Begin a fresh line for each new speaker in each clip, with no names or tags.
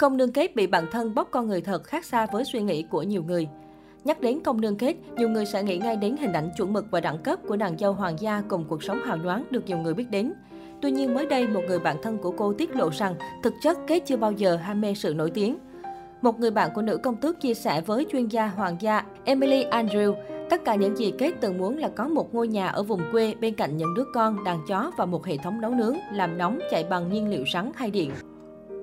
Công nương kết bị bạn thân bóc con người thật khác xa với suy nghĩ của nhiều người. Nhắc đến công nương kết, nhiều người sẽ nghĩ ngay đến hình ảnh chuẩn mực và đẳng cấp của nàng dâu hoàng gia cùng cuộc sống hào nhoáng được nhiều người biết đến. Tuy nhiên mới đây, một người bạn thân của cô tiết lộ rằng thực chất Kết chưa bao giờ ham mê sự nổi tiếng. Một người bạn của nữ công tước chia sẻ với chuyên gia hoàng gia Emily Andrew, tất cả những gì Kết từng muốn là có một ngôi nhà ở vùng quê bên cạnh những đứa con, đàn chó và một hệ thống nấu nướng, làm nóng chạy bằng nhiên liệu rắn hay điện.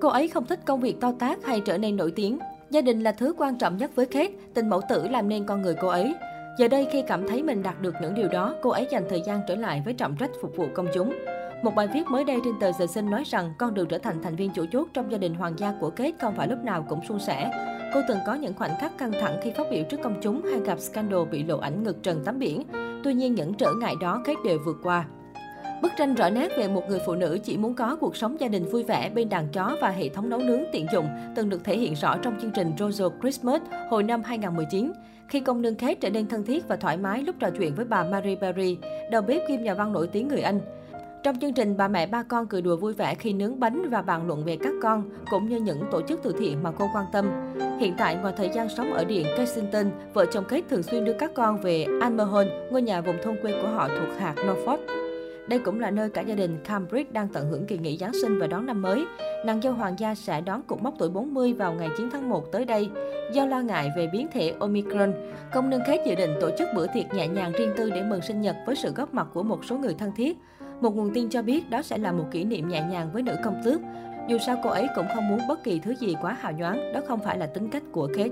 Cô ấy không thích công việc to tác hay trở nên nổi tiếng. Gia đình là thứ quan trọng nhất với Kate, tình mẫu tử làm nên con người cô ấy. Giờ đây khi cảm thấy mình đạt được những điều đó, cô ấy dành thời gian trở lại với trọng trách phục vụ công chúng. Một bài viết mới đây trên tờ The Sun nói rằng con đường trở thành thành viên chủ chốt trong gia đình hoàng gia của Kate không phải lúc nào cũng suôn sẻ. Cô từng có những khoảnh khắc căng thẳng khi phát biểu trước công chúng hay gặp scandal bị lộ ảnh ngực trần tắm biển. Tuy nhiên những trở ngại đó Kate đều vượt qua. Bức tranh rõ nét về một người phụ nữ chỉ muốn có cuộc sống gia đình vui vẻ bên đàn chó và hệ thống nấu nướng tiện dụng từng được thể hiện rõ trong chương trình Royal Christmas hồi năm 2019. Khi công nương Kate trở nên thân thiết và thoải mái lúc trò chuyện với bà Marie Berry, đầu bếp kim nhà văn nổi tiếng người Anh. Trong chương trình, bà mẹ ba con cười đùa vui vẻ khi nướng bánh và bàn luận về các con, cũng như những tổ chức từ thiện mà cô quan tâm. Hiện tại, ngoài thời gian sống ở điện Kensington, vợ chồng Kate thường xuyên đưa các con về Almerhon, ngôi nhà vùng thôn quê của họ thuộc hạt Norfolk. Đây cũng là nơi cả gia đình Cambridge đang tận hưởng kỳ nghỉ Giáng sinh và đón năm mới. Nàng dâu hoàng gia sẽ đón cột mốc tuổi 40 vào ngày 9 tháng 1 tới đây. Do lo ngại về biến thể Omicron, công nương Kate dự định tổ chức bữa tiệc nhẹ nhàng riêng tư để mừng sinh nhật với sự góp mặt của một số người thân thiết. Một nguồn tin cho biết đó sẽ là một kỷ niệm nhẹ nhàng với nữ công tước. Dù sao cô ấy cũng không muốn bất kỳ thứ gì quá hào nhoáng, đó không phải là tính cách của Kate.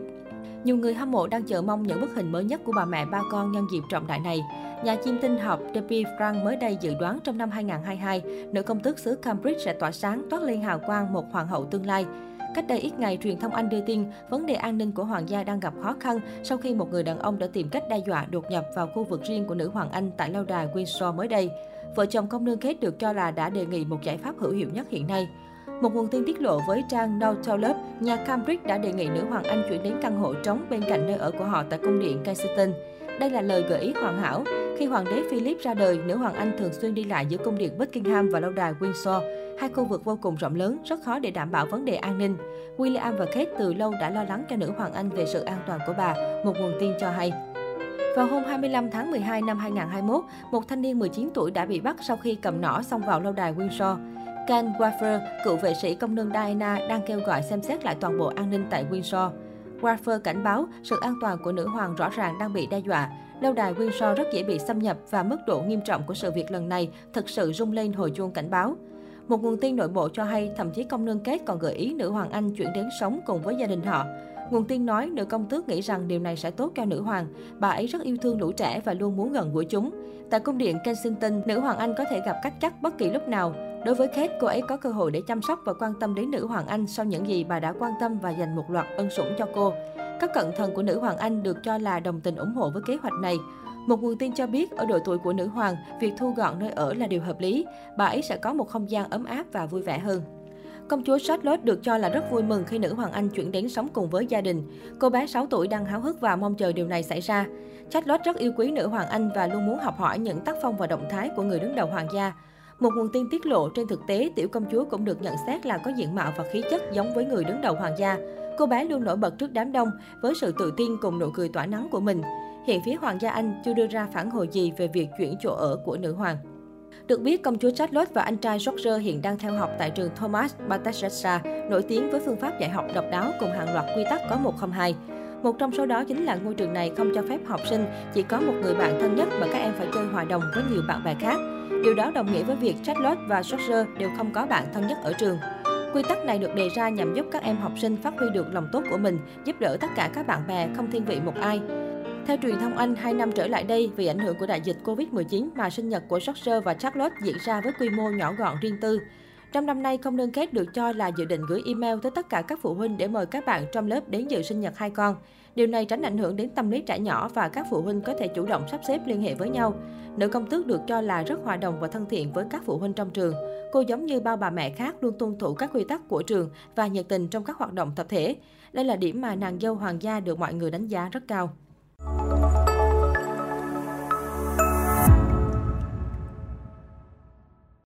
Nhiều người hâm mộ đang chờ mong những bức hình mới nhất của bà mẹ ba con nhân dịp trọng đại này. Nhà chiêm tinh học Debbie Frank mới đây dự đoán trong năm 2022, nữ công tước xứ Cambridge sẽ tỏa sáng toát lên hào quang một hoàng hậu tương lai. Cách đây ít ngày, truyền thông Anh đưa tin vấn đề an ninh của hoàng gia đang gặp khó khăn sau khi một người đàn ông đã tìm cách đe dọa đột nhập vào khu vực riêng của nữ hoàng Anh tại lâu đài Windsor mới đây. Vợ chồng công nương Kate được cho là đã đề nghị một giải pháp hữu hiệu nhất hiện nay. Một nguồn tin tiết lộ với trang Nautilus, nhà Cambridge đã đề nghị nữ hoàng Anh chuyển đến căn hộ trống bên cạnh nơi ở của họ tại cung điện Kensington. Đây là lời gợi ý hoàn hảo. Khi hoàng đế Philip ra đời, nữ hoàng Anh thường xuyên đi lại giữa cung điện Buckingham và lâu đài Windsor, hai khu vực vô cùng rộng lớn, rất khó để đảm bảo vấn đề an ninh. William và Kate từ lâu đã lo lắng cho nữ hoàng Anh về sự an toàn của bà, một nguồn tin cho hay. Vào hôm 25 tháng 12 năm 2021, một thanh niên 19 tuổi đã bị bắt sau khi cầm nỏ xông vào lâu đài Windsor. Ken Waffer, cựu vệ sĩ công nương Diana, đang kêu gọi xem xét lại toàn bộ an ninh tại Windsor. Waffer cảnh báo sự an toàn của nữ hoàng rõ ràng đang bị đe dọa. Lâu đài Windsor rất dễ bị xâm nhập và mức độ nghiêm trọng của sự việc lần này thực sự rung lên hồi chuông cảnh báo. Một nguồn tin nội bộ cho hay thậm chí công nương kết còn gợi ý nữ hoàng Anh chuyển đến sống cùng với gia đình họ. Nguồn tin nói nữ công tước nghĩ rằng điều này sẽ tốt cho nữ hoàng. Bà ấy rất yêu thương lũ trẻ và luôn muốn gần gũi chúng. Tại cung điện Kensington, nữ hoàng Anh có thể gặp cách chắc bất kỳ lúc nào. Đối với Kate, cô ấy có cơ hội để chăm sóc và quan tâm đến nữ hoàng Anh sau những gì bà đã quan tâm và dành một loạt ân sủng cho cô. Các cận thần của nữ hoàng Anh được cho là đồng tình ủng hộ với kế hoạch này. Một nguồn tin cho biết, ở độ tuổi của nữ hoàng, việc thu gọn nơi ở là điều hợp lý. Bà ấy sẽ có một không gian ấm áp và vui vẻ hơn. Công chúa Charlotte được cho là rất vui mừng khi nữ hoàng Anh chuyển đến sống cùng với gia đình. Cô bé 6 tuổi đang háo hức và mong chờ điều này xảy ra. Charlotte rất yêu quý nữ hoàng Anh và luôn muốn học hỏi những tác phong và động thái của người đứng đầu hoàng gia. Một nguồn tin tiết lộ trên thực tế, tiểu công chúa cũng được nhận xét là có diện mạo và khí chất giống với người đứng đầu hoàng gia. Cô bé luôn nổi bật trước đám đông với sự tự tin cùng nụ cười tỏa nắng của mình. Hiện phía hoàng gia Anh chưa đưa ra phản hồi gì về việc chuyển chỗ ở của nữ hoàng. Được biết, công chúa Charlotte và anh trai George hiện đang theo học tại trường Thomas Bethesda, nổi tiếng với phương pháp dạy học độc đáo cùng hàng loạt quy tắc có 102. Một trong số đó chính là ngôi trường này không cho phép học sinh chỉ có một người bạn thân nhất mà các em phải chơi hòa đồng với nhiều bạn bè khác. Điều đó đồng nghĩa với việc Charlotte và George đều không có bạn thân nhất ở trường. Quy tắc này được đề ra nhằm giúp các em học sinh phát huy được lòng tốt của mình, giúp đỡ tất cả các bạn bè, không thiên vị một ai. Theo truyền thông Anh, hai năm trở lại đây, vì ảnh hưởng của đại dịch Covid-19 mà sinh nhật của George và Charlotte diễn ra với quy mô nhỏ gọn riêng tư. Trong năm nay, công đơn kết được cho là dự định gửi email tới tất cả các phụ huynh để mời các bạn trong lớp đến dự sinh nhật hai con. Điều này tránh ảnh hưởng đến tâm lý trẻ nhỏ và các phụ huynh có thể chủ động sắp xếp liên hệ với nhau. Nữ công tước được cho là rất hòa đồng và thân thiện với các phụ huynh trong trường. Cô giống như bao bà mẹ khác luôn tuân thủ các quy tắc của trường và nhiệt tình trong các hoạt động tập thể. Đây là điểm mà nàng dâu hoàng gia được mọi người đánh giá rất cao.